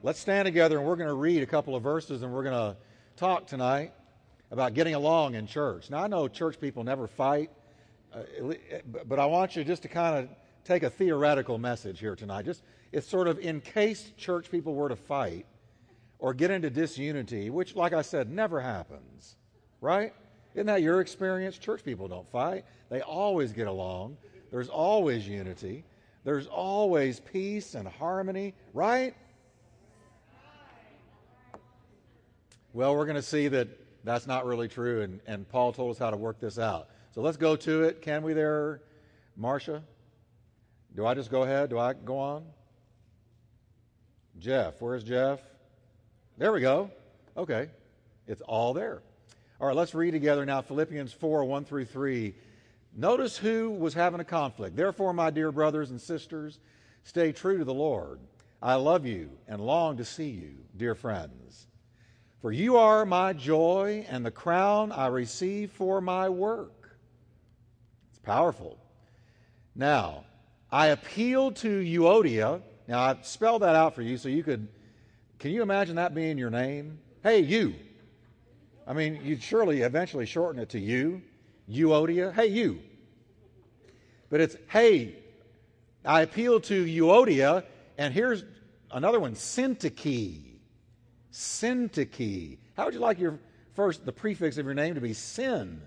Let's stand together and we're going to read a couple of verses and we're going to talk tonight about getting along in church. Now, I know church people never fight, uh, but I want you just to kind of take a theoretical message here tonight. Just it's sort of in case church people were to fight or get into disunity, which, like I said, never happens, right? Isn't that your experience? Church people don't fight, they always get along, there's always unity, there's always peace and harmony, right? Well, we're going to see that that's not really true, and, and Paul told us how to work this out. So let's go to it. Can we there, Marcia? Do I just go ahead? Do I go on? Jeff, where's Jeff? There we go. Okay. It's all there. All right, let's read together now Philippians 4 1 through 3. Notice who was having a conflict. Therefore, my dear brothers and sisters, stay true to the Lord. I love you and long to see you, dear friends. For you are my joy and the crown I receive for my work. It's powerful. Now, I appeal to Euodia. Now, I spelled that out for you so you could. Can you imagine that being your name? Hey, you. I mean, you'd surely eventually shorten it to you. Euodia. Hey, you. But it's, hey, I appeal to Euodia, and here's another one, Syntyche. Syntyche. How would you like your first, the prefix of your name to be sin?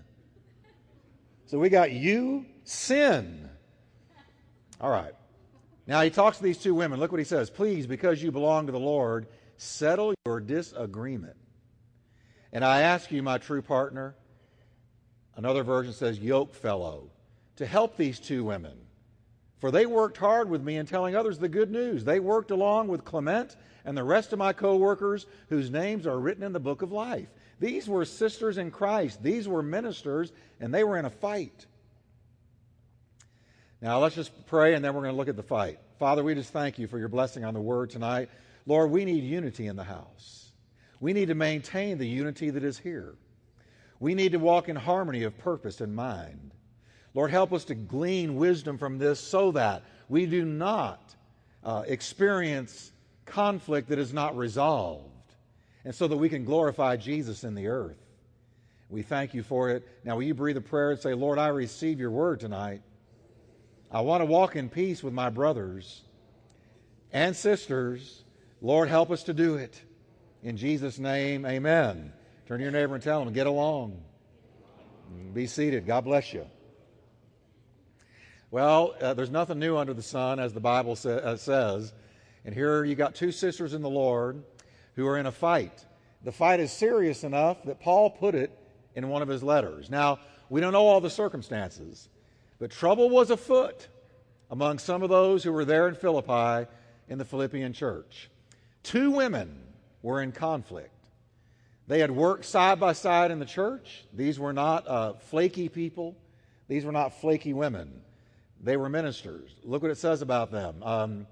So we got you, sin. All right. Now he talks to these two women. Look what he says. Please, because you belong to the Lord, settle your disagreement. And I ask you, my true partner, another version says yoke fellow, to help these two women. For they worked hard with me in telling others the good news. They worked along with Clement and the rest of my co workers whose names are written in the book of life. These were sisters in Christ, these were ministers, and they were in a fight. Now, let's just pray and then we're going to look at the fight. Father, we just thank you for your blessing on the word tonight. Lord, we need unity in the house. We need to maintain the unity that is here. We need to walk in harmony of purpose and mind. Lord, help us to glean wisdom from this so that we do not uh, experience conflict that is not resolved, and so that we can glorify Jesus in the earth. We thank you for it. Now, will you breathe a prayer and say, Lord, I receive your word tonight. I want to walk in peace with my brothers and sisters. Lord, help us to do it. In Jesus' name, amen. Turn to your neighbor and tell them, get along. Be seated. God bless you. Well, uh, there's nothing new under the sun, as the Bible sa- uh, says. And here you got two sisters in the Lord who are in a fight. The fight is serious enough that Paul put it in one of his letters. Now, we don't know all the circumstances, but trouble was afoot among some of those who were there in Philippi in the Philippian church. Two women were in conflict. They had worked side by side in the church. These were not uh, flaky people, these were not flaky women. They were ministers. Look what it says about them. Um,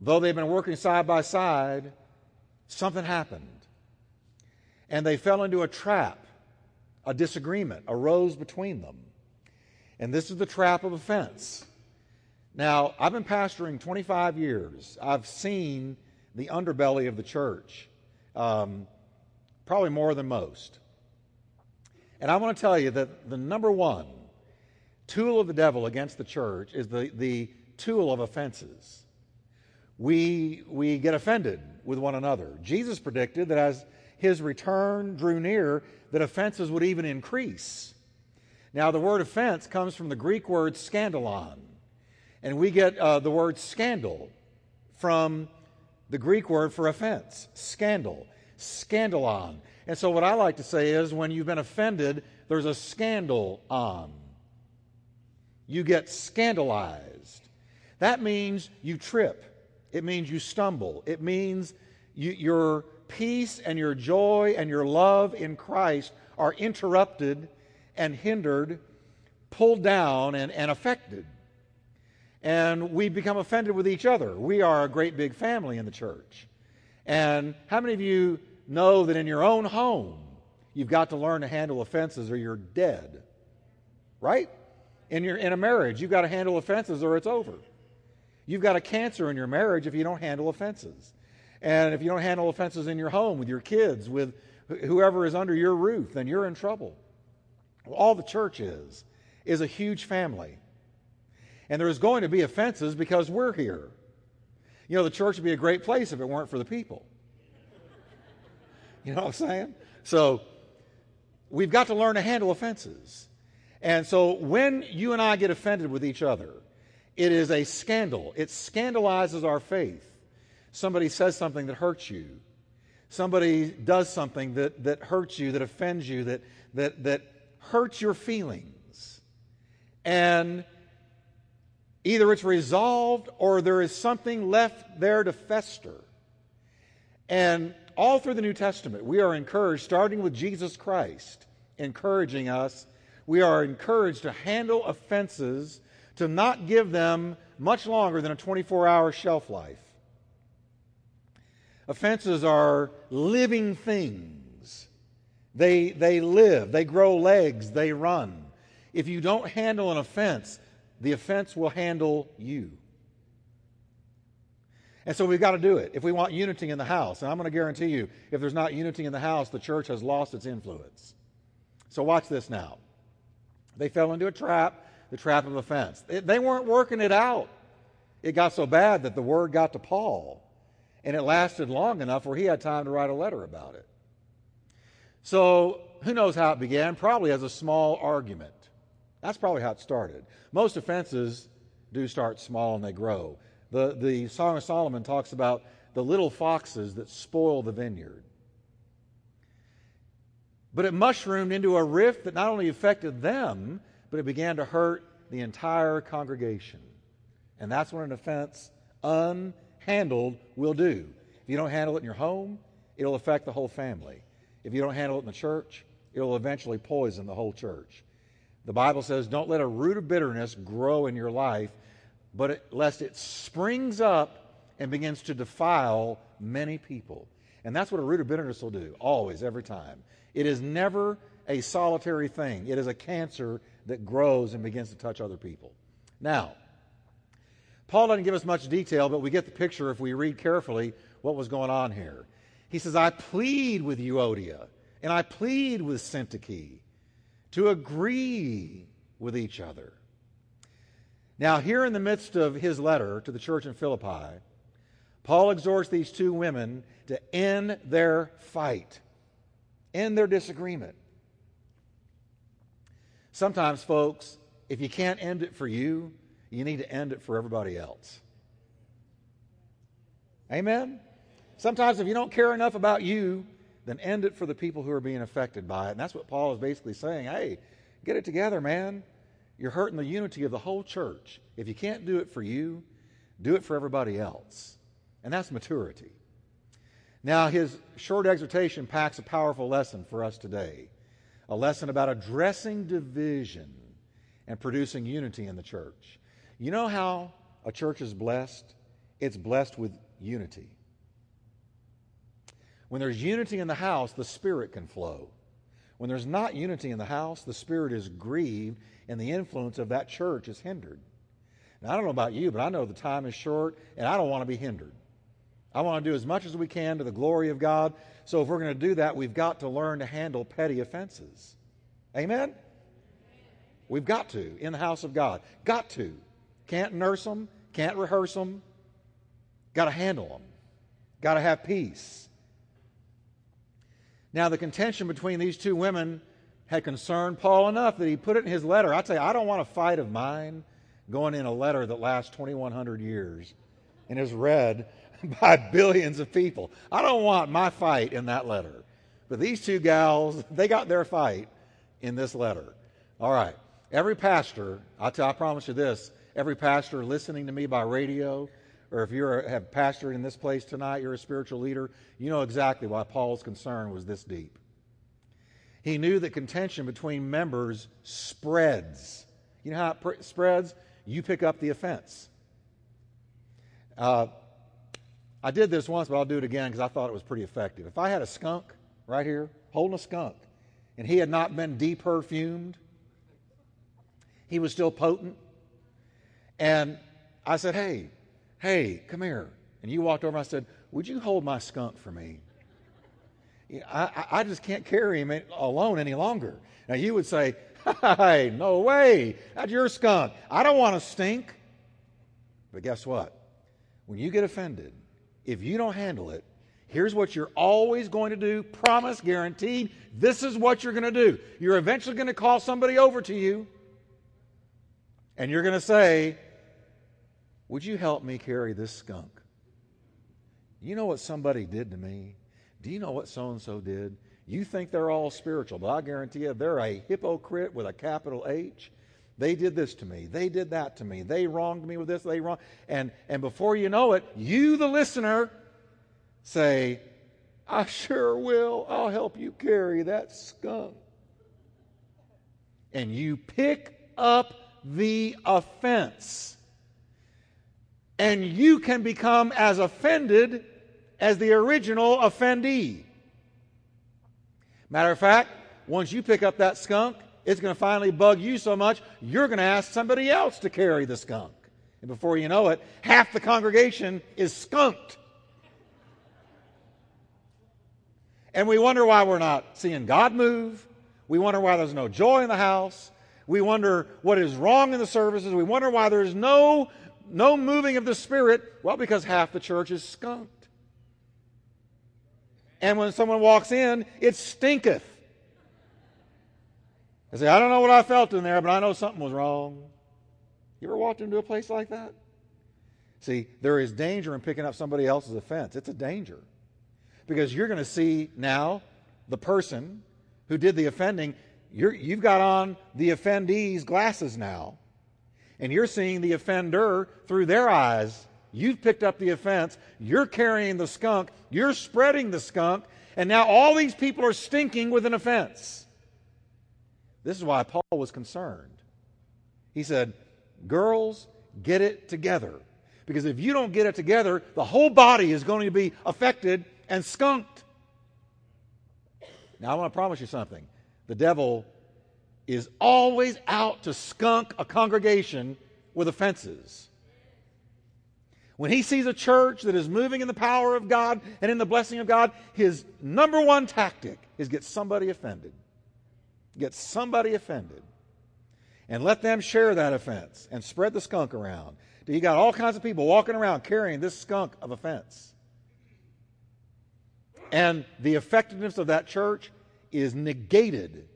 Though they've been working side by side, something happened. And they fell into a trap. A disagreement arose between them. And this is the trap of offense. Now, I've been pastoring 25 years. I've seen the underbelly of the church, um, probably more than most. And I want to tell you that the number one tool of the devil against the church is the, the tool of offenses we, we get offended with one another. Jesus predicted that as his return drew near, that offenses would even increase. Now, the word offense comes from the Greek word scandalon, and we get uh, the word scandal from the Greek word for offense, scandal, scandalon. And so, what I like to say is when you've been offended, there's a scandal on. You get scandalized. That means you trip it means you stumble. It means you, your peace and your joy and your love in Christ are interrupted and hindered, pulled down, and, and affected. And we become offended with each other. We are a great big family in the church. And how many of you know that in your own home, you've got to learn to handle offenses or you're dead? Right? In, your, in a marriage, you've got to handle offenses or it's over. You've got a cancer in your marriage if you don't handle offenses. And if you don't handle offenses in your home, with your kids, with whoever is under your roof, then you're in trouble. All the church is, is a huge family. And there's going to be offenses because we're here. You know, the church would be a great place if it weren't for the people. You know what I'm saying? So we've got to learn to handle offenses. And so when you and I get offended with each other, it is a scandal. It scandalizes our faith. Somebody says something that hurts you. Somebody does something that, that hurts you, that offends you, that, that, that hurts your feelings. And either it's resolved or there is something left there to fester. And all through the New Testament, we are encouraged, starting with Jesus Christ, encouraging us, we are encouraged to handle offenses, to not give them much longer than a 24 hour shelf life. Offenses are living things. They, they live, they grow legs, they run. If you don't handle an offense, the offense will handle you. And so we've got to do it if we want unity in the house. And I'm going to guarantee you, if there's not unity in the house, the church has lost its influence. So watch this now. They fell into a trap, the trap of offense. They weren't working it out. It got so bad that the word got to Paul, and it lasted long enough where he had time to write a letter about it. So who knows how it began? Probably as a small argument. That's probably how it started. Most offenses do start small and they grow. The, the Song of Solomon talks about the little foxes that spoil the vineyard. But it mushroomed into a rift that not only affected them, but it began to hurt the entire congregation. And that's what an offense unhandled will do. If you don't handle it in your home, it'll affect the whole family. If you don't handle it in the church, it'll eventually poison the whole church. The Bible says, don't let a root of bitterness grow in your life but it, lest it springs up and begins to defile many people. And that's what a root of bitterness will do, always, every time. It is never a solitary thing, it is a cancer that grows and begins to touch other people. Now, Paul doesn't give us much detail, but we get the picture if we read carefully what was going on here. He says, I plead with Euodia and I plead with Syntyche to agree with each other now, here in the midst of his letter to the church in Philippi, Paul exhorts these two women to end their fight, end their disagreement. Sometimes, folks, if you can't end it for you, you need to end it for everybody else. Amen? Sometimes, if you don't care enough about you, then end it for the people who are being affected by it. And that's what Paul is basically saying. Hey, get it together, man. You're hurting the unity of the whole church. If you can't do it for you, do it for everybody else. And that's maturity. Now, his short exhortation packs a powerful lesson for us today a lesson about addressing division and producing unity in the church. You know how a church is blessed? It's blessed with unity. When there's unity in the house, the Spirit can flow. When there's not unity in the house, the Spirit is grieved and the influence of that church is hindered. Now, I don't know about you, but I know the time is short and I don't want to be hindered. I want to do as much as we can to the glory of God. So, if we're going to do that, we've got to learn to handle petty offenses. Amen? We've got to in the house of God. Got to. Can't nurse them, can't rehearse them. Got to handle them. Got to have peace. Now, the contention between these two women had concerned Paul enough that he put it in his letter. I tell you, I don't want a fight of mine going in a letter that lasts 2,100 years and is read by billions of people. I don't want my fight in that letter. But these two gals, they got their fight in this letter. All right. Every pastor, I, tell, I promise you this, every pastor listening to me by radio, or if you're have pastored in this place tonight, you're a spiritual leader, you know exactly why Paul's concern was this deep. He knew that contention between members spreads. You know how it pr- spreads? You pick up the offense. Uh, I did this once, but I'll do it again because I thought it was pretty effective. If I had a skunk right here, holding a skunk, and he had not been deperfumed, he was still potent. And I said, Hey, hey, come here. And you walked over and I said, Would you hold my skunk for me? I, I just can't carry him alone any longer. Now, you would say, Hey, no way. That's your skunk. I don't want to stink. But guess what? When you get offended, if you don't handle it, here's what you're always going to do promise, guaranteed. This is what you're going to do. You're eventually going to call somebody over to you, and you're going to say, Would you help me carry this skunk? You know what somebody did to me? Do you know what so and so did? You think they're all spiritual, but I guarantee you they're a hypocrite with a capital H. They did this to me. They did that to me. They wronged me with this. They wronged. And, and before you know it, you, the listener, say, I sure will. I'll help you carry that skunk. And you pick up the offense. And you can become as offended as the original offendee. Matter of fact, once you pick up that skunk, it's going to finally bug you so much, you're going to ask somebody else to carry the skunk. And before you know it, half the congregation is skunked. And we wonder why we're not seeing God move. We wonder why there's no joy in the house. We wonder what is wrong in the services. We wonder why there's no, no moving of the Spirit. Well, because half the church is skunked. And when someone walks in, it stinketh. I say, I don't know what I felt in there, but I know something was wrong. You ever walked into a place like that? See, there is danger in picking up somebody else's offense. It's a danger. Because you're going to see now the person who did the offending, you have got on the offendee's glasses now. And you're seeing the offender through their eyes. You've picked up the offense. You're carrying the skunk. You're spreading the skunk. And now all these people are stinking with an offense. This is why Paul was concerned. He said, Girls, get it together. Because if you don't get it together, the whole body is going to be affected and skunked. Now, I want to promise you something. The devil is always out to skunk a congregation with offenses. When he sees a church that is moving in the power of God and in the blessing of God, his number one tactic is get somebody offended get somebody offended and let them share that offense and spread the skunk around. You got all kinds of people walking around carrying this skunk of offense. And the effectiveness of that church is negated,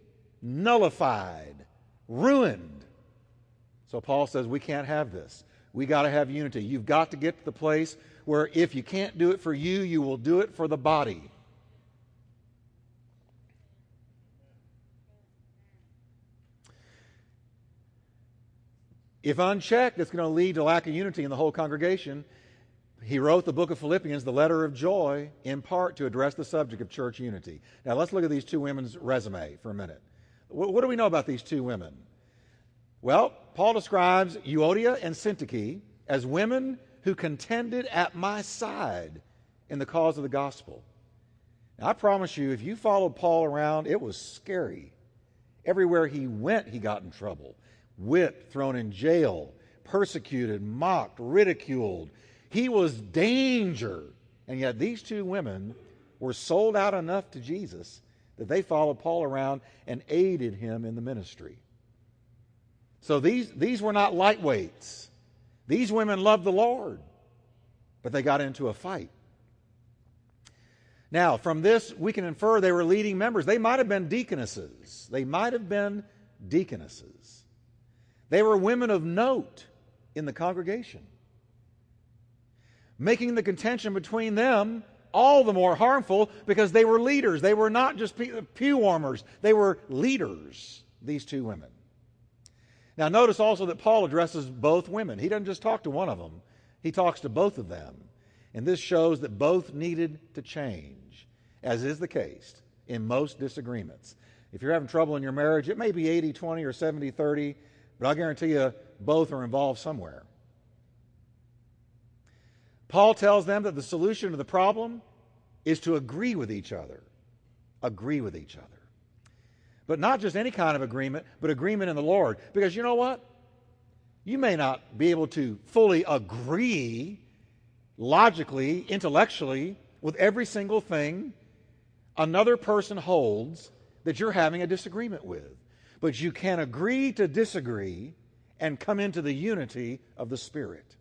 nullified, ruined. So Paul says we can't have this. We got to have unity. You've got to get to the place where if you can't do it for you, you will do it for the body. If unchecked, it's going to lead to lack of unity in the whole congregation. He wrote the book of Philippians, the letter of joy, in part to address the subject of church unity. Now, let's look at these two women's resume for a minute. What, do we know about these two women? Well, Paul describes Euodia and Syntyche as women who contended at my side in the cause of the gospel. Now, I promise you, if you followed Paul around, it was scary. Everywhere he went, he got in trouble whipped, thrown in jail, persecuted, mocked, ridiculed. He was danger. And yet these two women were sold out enough to Jesus that they followed Paul around and aided him in the ministry. So these, these were not lightweights. These women loved the Lord, but they got into a fight. Now, from this, we can infer they were leading members. They might have been deaconesses. They might have been deaconesses. They were women of note in the congregation, making the contention between them all the more harmful because they were leaders. They were not just pew warmers, they were leaders, these two women. Now, notice also that Paul addresses both women. He doesn't just talk to one of them, he talks to both of them. And this shows that both needed to change, as is the case in most disagreements. If you're having trouble in your marriage, it may be 80 20 or 70 30. But I guarantee you, both are involved somewhere. Paul tells them that the solution to the problem is to agree with each other. Agree with each other. But not just any kind of agreement, but agreement in the Lord. Because you know what? You may not be able to fully agree logically, intellectually, with every single thing another person holds that you're having a disagreement with. But you can agree to disagree and come into the unity of the Spirit.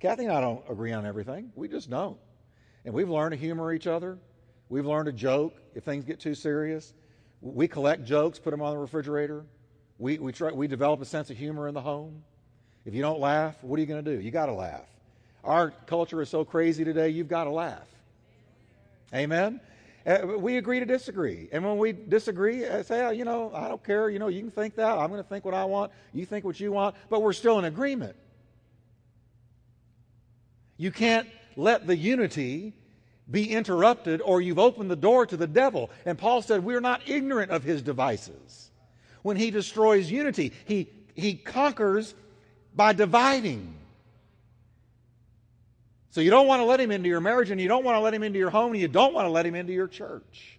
Kathy and I don't agree on everything. We just don't. And we've learned to humor each other. We've learned to joke if things get too serious. We collect jokes, put them on the refrigerator. We, we, try, we develop a sense of humor in the home. If you don't laugh, what are you going to do? You got to laugh. Our culture is so crazy today, you've got to laugh. Amen? Uh, we agree to disagree. And when we disagree, I say, oh, you know, I don't care. You know, you can think that. I'm going to think what I want. You think what you want. But we're still in agreement. You can't let the unity be interrupted or you've opened the door to the devil. And Paul said, We're not ignorant of his devices. When he destroys unity, he, he conquers by dividing. So you don't want to let him into your marriage, and you don't want to let him into your home, and you don't want to let him into your church.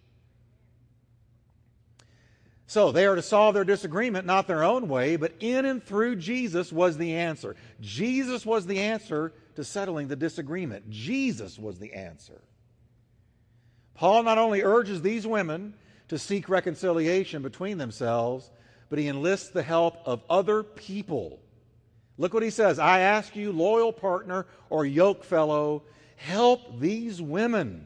So they are to solve their disagreement not their own way, but in and through Jesus was the answer. Jesus was the answer to settling the disagreement. Jesus was the answer. Paul not only urges these women to seek reconciliation between themselves, but he enlists the help of other people. Look what he says I ask you, loyal partner or yoke fellow, help these women.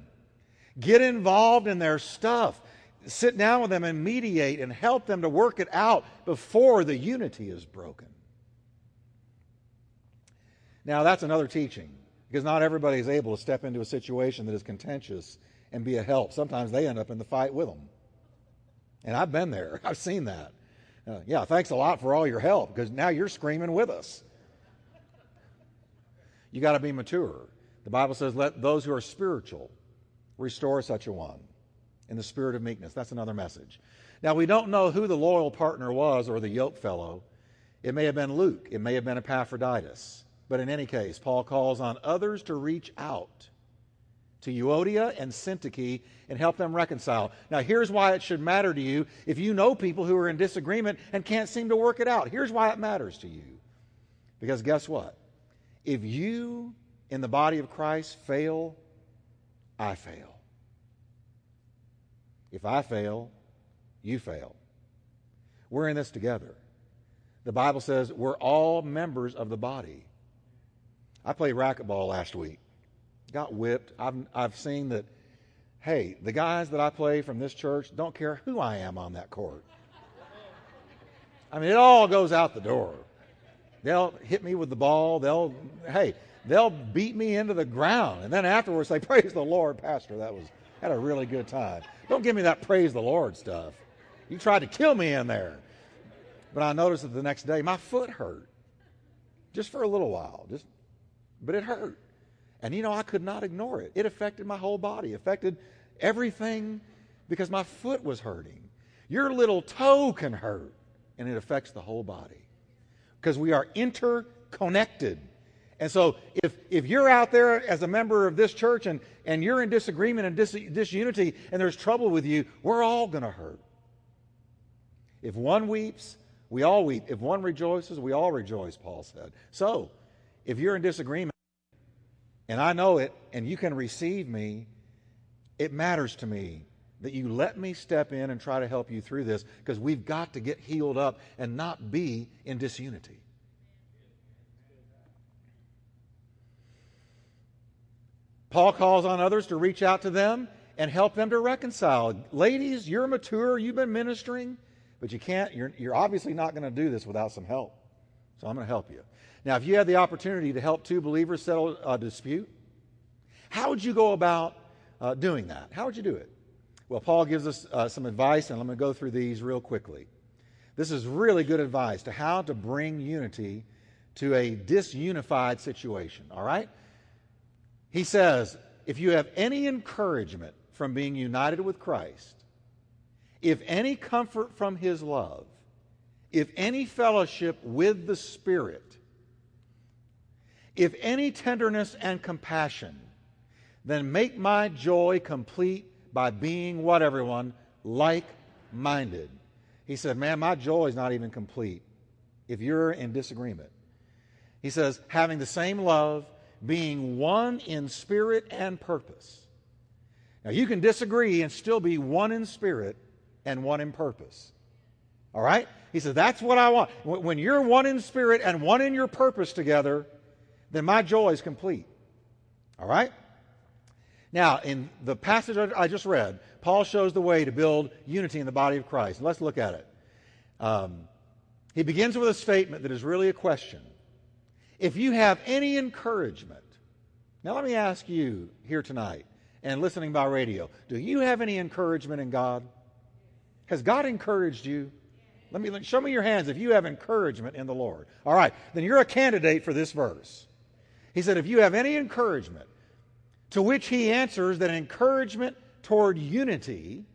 Get involved in their stuff. Sit down with them and mediate and help them to work it out before the unity is broken. Now, that's another teaching because not everybody is able to step into a situation that is contentious and be a help. Sometimes they end up in the fight with them. And I've been there, I've seen that. Uh, yeah, thanks a lot for all your help because now you're screaming with us. You got to be mature. The Bible says, let those who are spiritual restore such a one in the spirit of meekness. That's another message. Now, we don't know who the loyal partner was or the yoke fellow. It may have been Luke, it may have been Epaphroditus. But in any case, Paul calls on others to reach out to Euodia and Syntyche and help them reconcile. Now, here's why it should matter to you if you know people who are in disagreement and can't seem to work it out. Here's why it matters to you. Because guess what? If you in the body of Christ fail, I fail. If I fail, you fail. We're in this together. The Bible says we're all members of the body. I played racquetball last week. Got whipped. I've, I've seen that, hey, the guys that I play from this church don't care who I am on that court. I mean, it all goes out the door. They'll hit me with the ball. They'll, hey, they'll beat me into the ground. And then afterwards say, Praise the Lord, Pastor. That was, had a really good time. Don't give me that praise the Lord stuff. You tried to kill me in there. But I noticed that the next day my foot hurt. Just for a little while. Just but it hurt. And you know, I could not ignore it. It affected my whole body, affected everything because my foot was hurting. Your little toe can hurt, and it affects the whole body because we are interconnected. And so, if, if you're out there as a member of this church and, and you're in disagreement and dis, disunity and there's trouble with you, we're all going to hurt. If one weeps, we all weep. If one rejoices, we all rejoice, Paul said. So, if you're in disagreement and I know it and you can receive me, it matters to me that you let me step in and try to help you through this because we've got to get healed up and not be in disunity. Paul calls on others to reach out to them and help them to reconcile. Ladies, you're mature, you've been ministering, but you can't, you're, you're obviously not going to do this without some help. So I'm going to help you. Now, if you had the opportunity to help two believers settle a dispute, how would you go about uh, doing that? How would you do it? Well, Paul gives us uh, some advice, and I'm going to go through these real quickly. This is really good advice to how to bring unity to a disunified situation, all right? He says, if you have any encouragement from being united with Christ, if any comfort from his love, if any fellowship with the Spirit, if any tenderness and compassion, then make my joy complete by being what everyone? Like minded. He said, Man, my joy is not even complete if you're in disagreement. He says, having the same love, being one in spirit and purpose. Now, you can disagree and still be one in spirit and one in purpose. All right? He says, That's what I want. When you're one in spirit and one in your purpose together, then my joy is complete. All right? Now, in the passage I just read, Paul shows the way to build unity in the body of Christ. Let's look at it. Um, he begins with a statement that is really a question. If you have any encouragement, now let me ask you here tonight and listening by radio, do you have any encouragement in God? Has God encouraged you? Let me show me your hands if you have encouragement in the Lord. All right, then you're a candidate for this verse. He said, if you have any encouragement, to which he answers that encouragement toward unity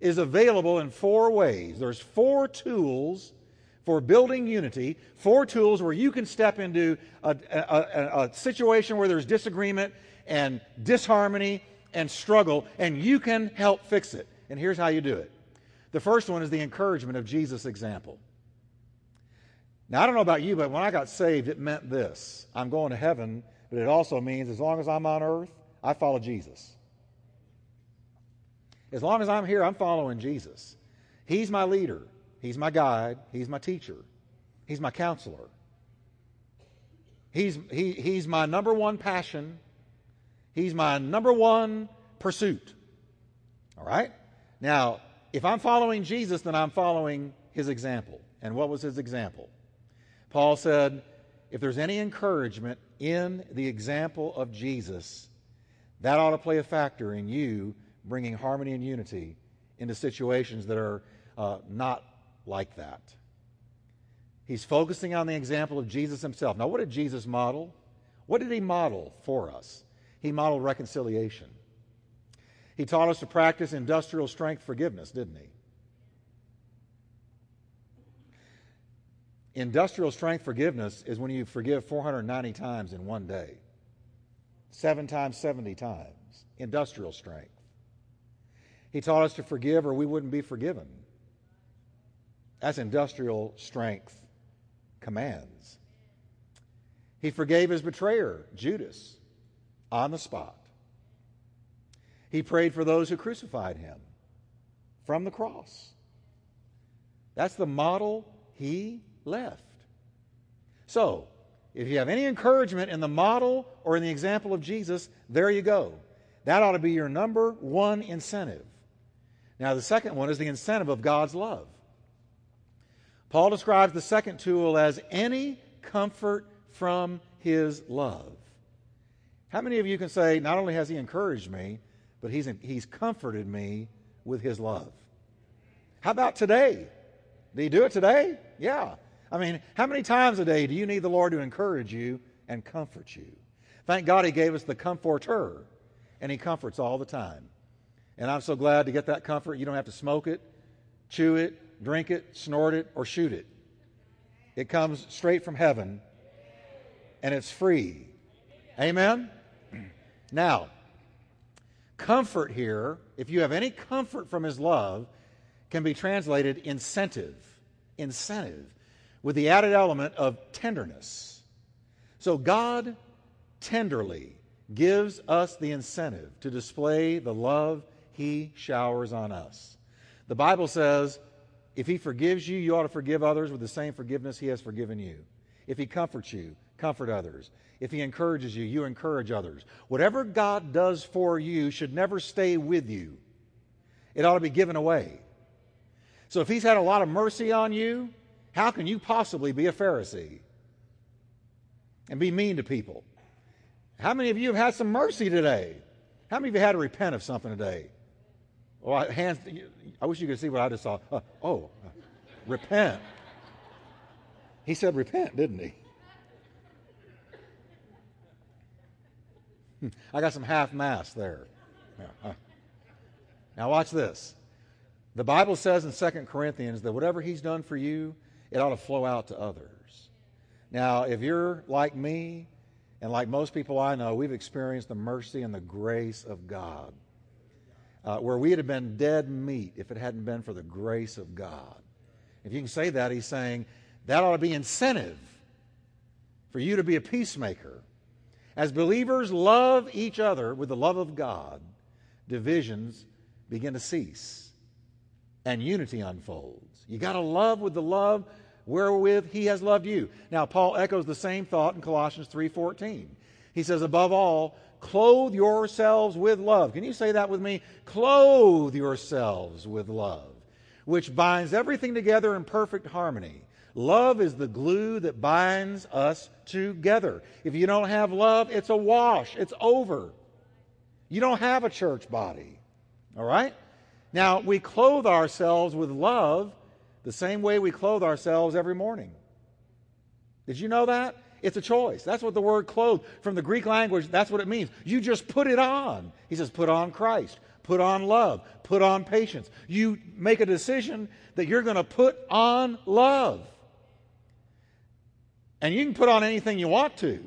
is available in four ways. There's four tools for building unity, four tools where you can step into a, a, a, situation where there's disagreement and disharmony and struggle, and you can help fix it. And here's how you do it. The first one is the encouragement of Jesus' example. Now, I don't know about you, but when I got saved, it meant this I'm going to heaven, but it also means as long as I'm on earth, I follow Jesus. As long as I'm here, I'm following Jesus. He's my leader, He's my guide, He's my teacher, He's my counselor. He's, he, he's my number one passion. He's my number one pursuit. All right? Now, if I'm following Jesus, then I'm following his example. And what was his example? Paul said, if there's any encouragement in the example of Jesus, that ought to play a factor in you bringing harmony and unity into situations that are uh, not like that. He's focusing on the example of Jesus himself. Now, what did Jesus model? What did he model for us? He modeled reconciliation. He taught us to practice industrial strength forgiveness, didn't he? Industrial strength forgiveness is when you forgive 490 times in one day, seven times 70 times. Industrial strength. He taught us to forgive or we wouldn't be forgiven. That's industrial strength commands. He forgave his betrayer, Judas, on the spot. He prayed for those who crucified him from the cross. That's the model he left. So, if you have any encouragement in the model or in the example of Jesus, there you go. That ought to be your number one incentive. Now, the second one is the incentive of God's love. Paul describes the second tool as any comfort from his love. How many of you can say, not only has he encouraged me, but he's, he's comforted me with his love? How about today? Did you do it today? Yeah. I mean, how many times a day do you need the Lord to encourage you and comfort you? Thank God He gave us the comforter, and He comforts all the time. And I'm so glad to get that comfort. You don't have to smoke it, chew it, drink it, snort it, or shoot it. It comes straight from heaven, and it's free. Amen? Now, comfort here, if you have any comfort from His love, can be translated incentive. Incentive with the added element of tenderness. So God tenderly gives us the incentive to display the love he showers on us. The Bible says, if he forgives you, you ought to forgive others with the same forgiveness he has forgiven you. If he comforts you, comfort others. If he encourages you, you encourage others. Whatever God does for you should never stay with you. It ought to be given away. So if he's had a lot of mercy on you, how can you possibly be a Pharisee and be mean to people? How many of you have had some mercy today? How many of you had to repent of something today? Oh, hands. I wish you could see what I just saw. Uh, oh, uh, repent. He said repent, didn't he? Hmm, I got some half mass there. Yeah, uh. Now, watch this. The Bible says in 2 Corinthians that whatever he's done for you, it ought to flow out to others. Now, if you're like me, and like most people I know, we've experienced the mercy and the grace of God. Uh, where we'd have been dead meat if it hadn't been for the grace of God. If you can say that, he's saying that ought to be incentive for you to be a peacemaker. As believers love each other with the love of God, divisions begin to cease and unity unfolds. You got to love with the love wherewith he has loved you. Now Paul echoes the same thought in Colossians 3:14. He says above all, clothe yourselves with love. Can you say that with me? Clothe yourselves with love, which binds everything together in perfect harmony. Love is the glue that binds us together. If you don't have love, it's a wash, it's over. You don't have a church body. All right? Now, we clothe ourselves with love the same way we clothe ourselves every morning. Did you know that? It's a choice. That's what the word clothe from the Greek language, that's what it means. You just put it on. He says, put on Christ, put on love, put on patience. You make a decision that you're going to put on love. And you can put on anything you want to.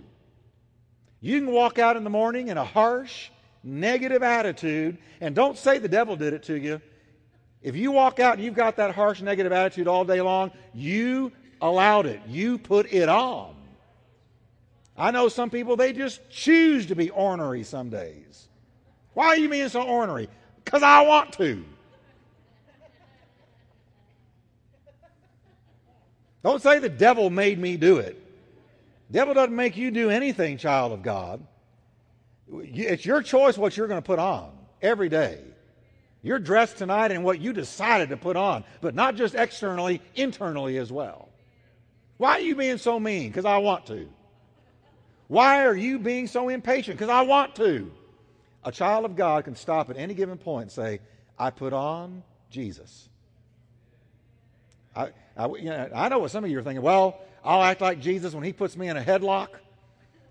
You can walk out in the morning in a harsh, negative attitude, and don't say the devil did it to you. If you walk out and you've got that harsh, negative attitude all day long, you allowed it. You put it on. I know some people, they just choose to be ornery some days. Why are you being so ornery? Because I want to. Don't say the devil made me do it. The devil doesn't make you do anything, child of God. It's your choice what you're going to put on every day. You're dressed tonight in what you decided to put on, but not just externally, internally as well. Why are you being so mean? Because I want to. Why are you being so impatient? Because I want to. A child of God can stop at any given point and say, I put on Jesus. I, I, you know, I know what some of you are thinking. Well, I'll act like Jesus when he puts me in a headlock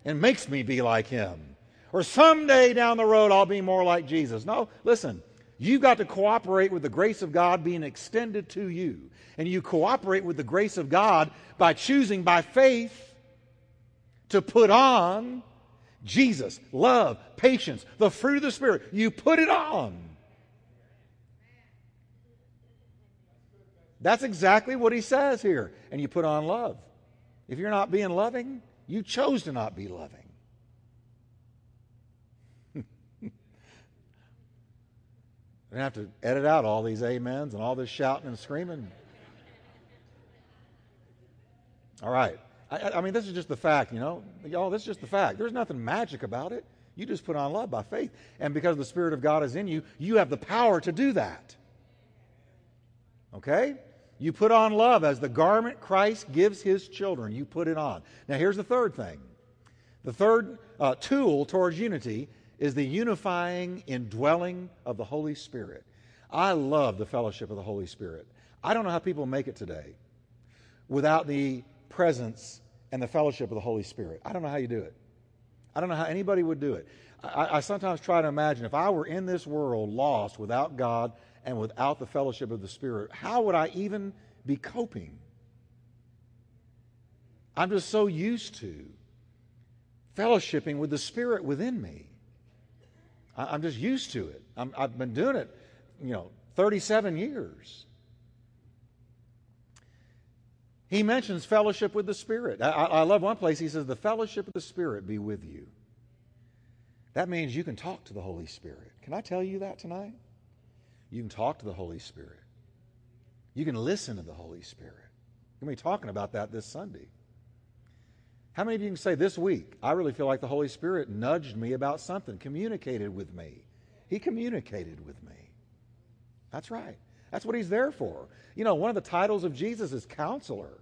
and makes me be like him. Or someday down the road, I'll be more like Jesus. No, listen. You've got to cooperate with the grace of God being extended to you. And you cooperate with the grace of God by choosing by faith to put on Jesus, love, patience, the fruit of the Spirit. You put it on. That's exactly what he says here. And you put on love. If you're not being loving, you chose to not be loving. I have to edit out all these amens and all this shouting and screaming. All right. I, I, mean, this is just the fact, you know. Y'all, this is just the fact. There's nothing magic about it. You just put on love by faith. And because the Spirit of God is in you, you have the power to do that. Okay? You put on love as the garment Christ gives his children. You put it on. Now, here's the third thing the third uh, tool towards unity is the unifying indwelling of the Holy Spirit. I love the fellowship of the Holy Spirit. I don't know how people make it today without the presence and the fellowship of the Holy Spirit. I don't know how you do it. I don't know how anybody would do it. I, I, sometimes try to imagine if I were in this world lost without God and without the fellowship of the Spirit, how would I even be coping? I'm just so used to fellowshipping with the Spirit within me. I, am just used to it. i have been doing it, you know, 37 years. He mentions fellowship with the Spirit. I, I love one place. He says, The fellowship of the Spirit be with you. That means you can talk to the Holy Spirit. Can I tell you that tonight? You can talk to the Holy Spirit. You can listen to the Holy Spirit. We're going to be talking about that this Sunday. How many of you can say this week, I really feel like the Holy Spirit nudged me about something, communicated with me? He communicated with me. That's right. That's what he's there for. You know, one of the titles of Jesus is counselor.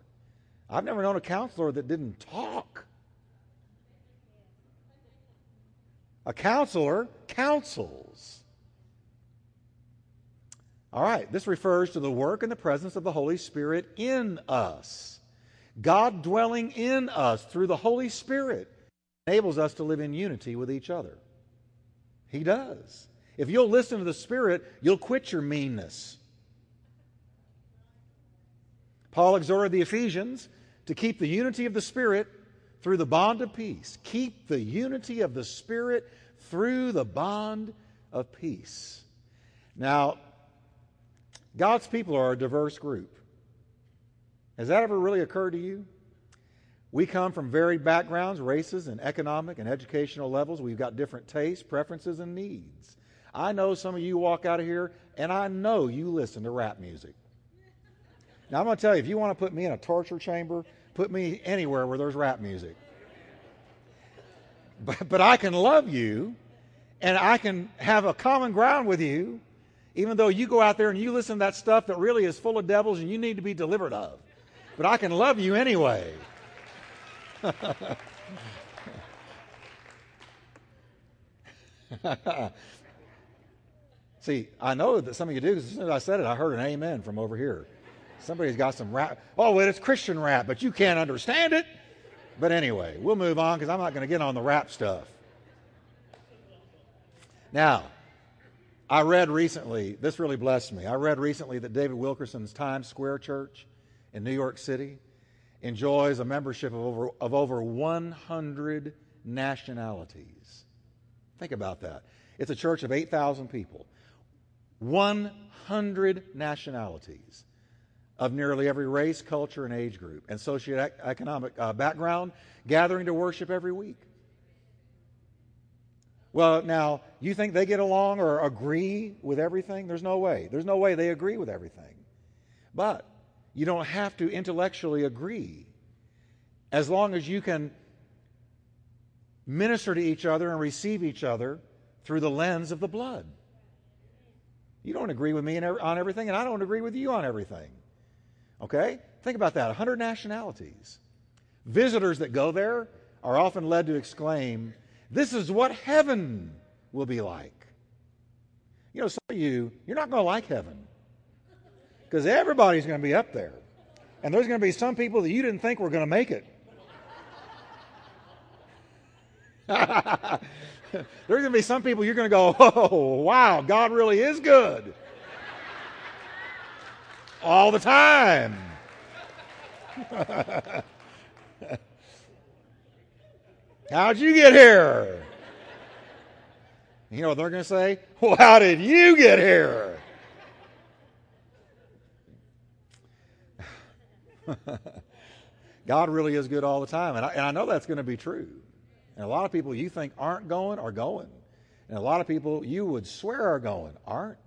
I've never known a counselor that didn't talk. A counselor counsels. All right, this refers to the work and the presence of the Holy Spirit in us. God dwelling in us through the Holy Spirit enables us to live in unity with each other. He does. If you'll listen to the Spirit, you'll quit your meanness. Paul exhorted the Ephesians to keep the unity of the Spirit through the bond of peace. Keep the unity of the Spirit through the bond of peace. Now, God's people are a diverse group. Has that ever really occurred to you? We come from varied backgrounds, races, and economic and educational levels. We've got different tastes, preferences, and needs. I know some of you walk out of here, and I know you listen to rap music. Now, I'm going to tell you, if you want to put me in a torture chamber, put me anywhere where there's rap music. But, but I can love you, and I can have a common ground with you, even though you go out there and you listen to that stuff that really is full of devils and you need to be delivered of. But I can love you anyway. See, I know that some of you do because as soon as I said it, I heard an amen from over here. Somebody's got some rap. Oh, well, it's Christian rap, but you can't understand it. But anyway, we'll move on because I'm not going to get on the rap stuff. Now, I read recently, this really blessed me. I read recently that David Wilkerson's Times Square Church in New York City enjoys a membership of over, of over 100 nationalities. Think about that. It's a church of 8,000 people, 100 nationalities of nearly every race, culture, and age group and socioeconomic uh, background gathering to worship every week. Well, now, you think they get along or agree with everything? There's no way. There's no way they agree with everything. But you don't have to intellectually agree as long as you can minister to each other and receive each other through the lens of the blood. You don't agree with me on everything, and I don't agree with you on everything. Okay? Think about that 100 nationalities. Visitors that go there are often led to exclaim, This is what heaven will be like. You know, some of you, you're not going to like heaven because everybody's going to be up there. And there's going to be some people that you didn't think were going to make it. there's going to be some people you're going to go, oh, wow, God really is good. All the time. How'd you get here? You know what they're going to say? Well, how did you get here? God really is good all the time. And I, and I know that's going to be true. And a lot of people you think aren't going are going. And a lot of people you would swear are going aren't.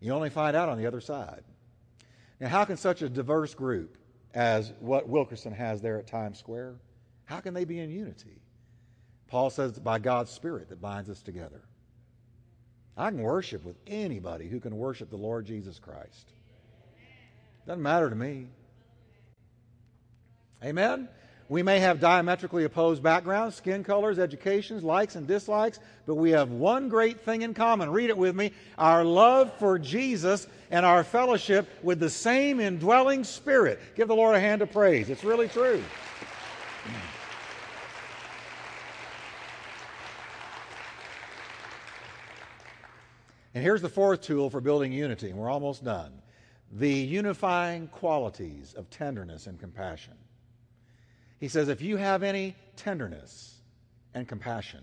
You only find out on the other side. Now, how can such a diverse group as what Wilkerson has there at Times Square, how can they be in unity? Paul says by God's Spirit that binds us together. I can worship with anybody who can worship the Lord Jesus Christ. Doesn't matter to me. Amen? We may have diametrically opposed backgrounds, skin colors, educations, likes and dislikes, but we have one great thing in common. Read it with me our love for Jesus and our fellowship with the same indwelling Spirit. Give the Lord a hand of praise. It's really true. And here's the fourth tool for building unity, and we're almost done the unifying qualities of tenderness and compassion. He says, if you have any tenderness and compassion,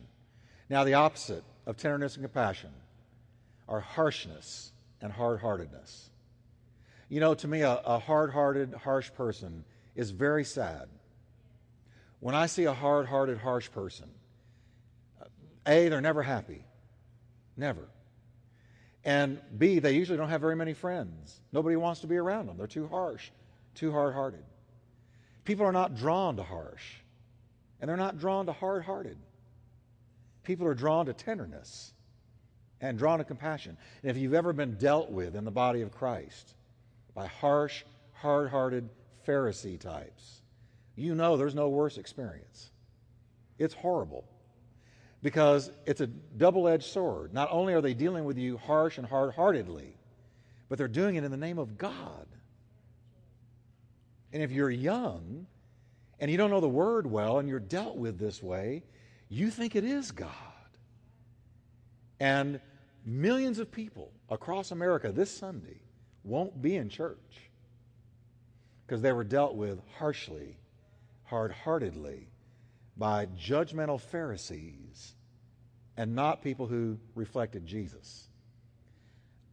now the opposite of tenderness and compassion are harshness and hard heartedness. You know, to me, a, a hard hearted, harsh person is very sad. When I see a hard hearted, harsh person, uh, A, they're never happy. Never. And B, they usually don't have very many friends. Nobody wants to be around them. They're too harsh, too hard hearted. People are not drawn to harsh, and they're not drawn to hard hearted. People are drawn to tenderness and drawn to compassion. And if you've ever been dealt with in the body of Christ by harsh, hard hearted Pharisee types, you know there's no worse experience. It's horrible because it's a double edged sword. Not only are they dealing with you harsh and hard heartedly, but they're doing it in the name of God. And if you're young and you don't know the word well and you're dealt with this way, you think it is God. And millions of people across America this Sunday won't be in church because they were dealt with harshly, hard heartedly by judgmental Pharisees and not people who reflected Jesus.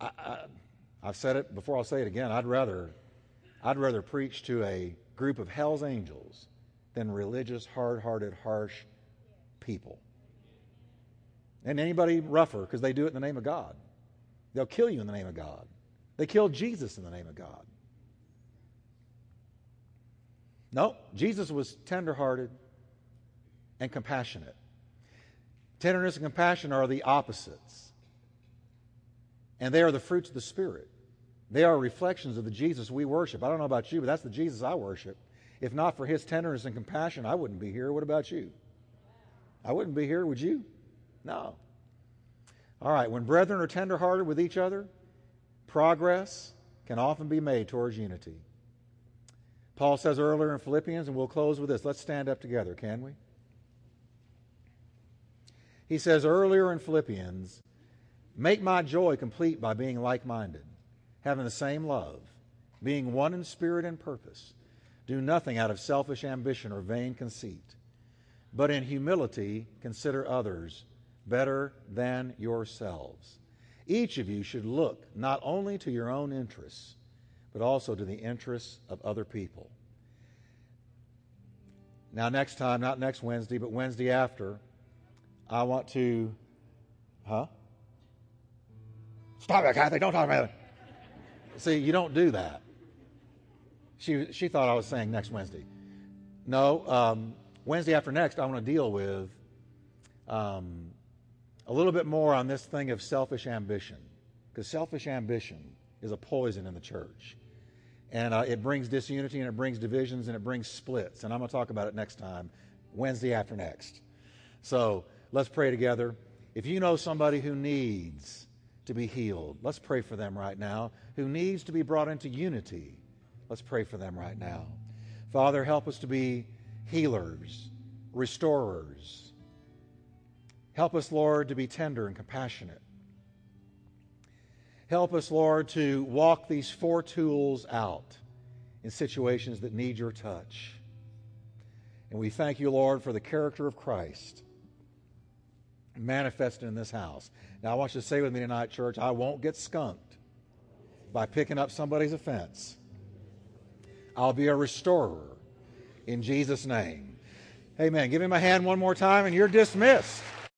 I, have said it before, I'll say it again. I'd rather, I'd rather preach to a group of hell's angels than religious, hard hearted, harsh people. And anybody rougher because they do it in the name of God. They'll kill you in the name of God. They killed Jesus in the name of God. No, Jesus was tenderhearted and compassionate. Tenderness and compassion are the opposites, and they are the fruits of the Spirit. They are reflections of the Jesus we worship. I don't know about you, but that's the Jesus I worship. If not for his tenderness and compassion, I wouldn't be here. What about you? I wouldn't be here, would you? No. All right, when brethren are tenderhearted with each other, progress can often be made towards unity. Paul says earlier in Philippians, and we'll close with this. Let's stand up together, can we? He says earlier in Philippians, make my joy complete by being like minded, having the same love, being one in spirit and purpose. Do nothing out of selfish ambition or vain conceit, but in humility consider others better than yourselves. Each of you should look not only to your own interests, but also to the interests of other people. Now, next time, not next Wednesday, but Wednesday after, I want to, huh? Stop it, Kathy, don't talk about it. See, you don't do that. She, she thought I was saying next Wednesday. No, um, Wednesday after next, I want to deal with um, a little bit more on this thing of selfish ambition. Because selfish ambition is a poison in the church. And uh, it brings disunity and it brings divisions and it brings splits. And I'm going to talk about it next time, Wednesday after next. So, Let's pray together. If you know somebody who needs to be healed, let's pray for them right now. Who needs to be brought into unity, let's pray for them right now. Father, help us to be healers, restorers. Help us, Lord, to be tender and compassionate. Help us, Lord, to walk these four tools out in situations that need your touch. And we thank you, Lord, for the character of Christ manifested in this house. Now, I want you to say with me tonight, church, I won't get skunked by picking up somebody's offense. I'll be a restorer in Jesus' name. Amen. Give him a hand one more time, and you're dismissed.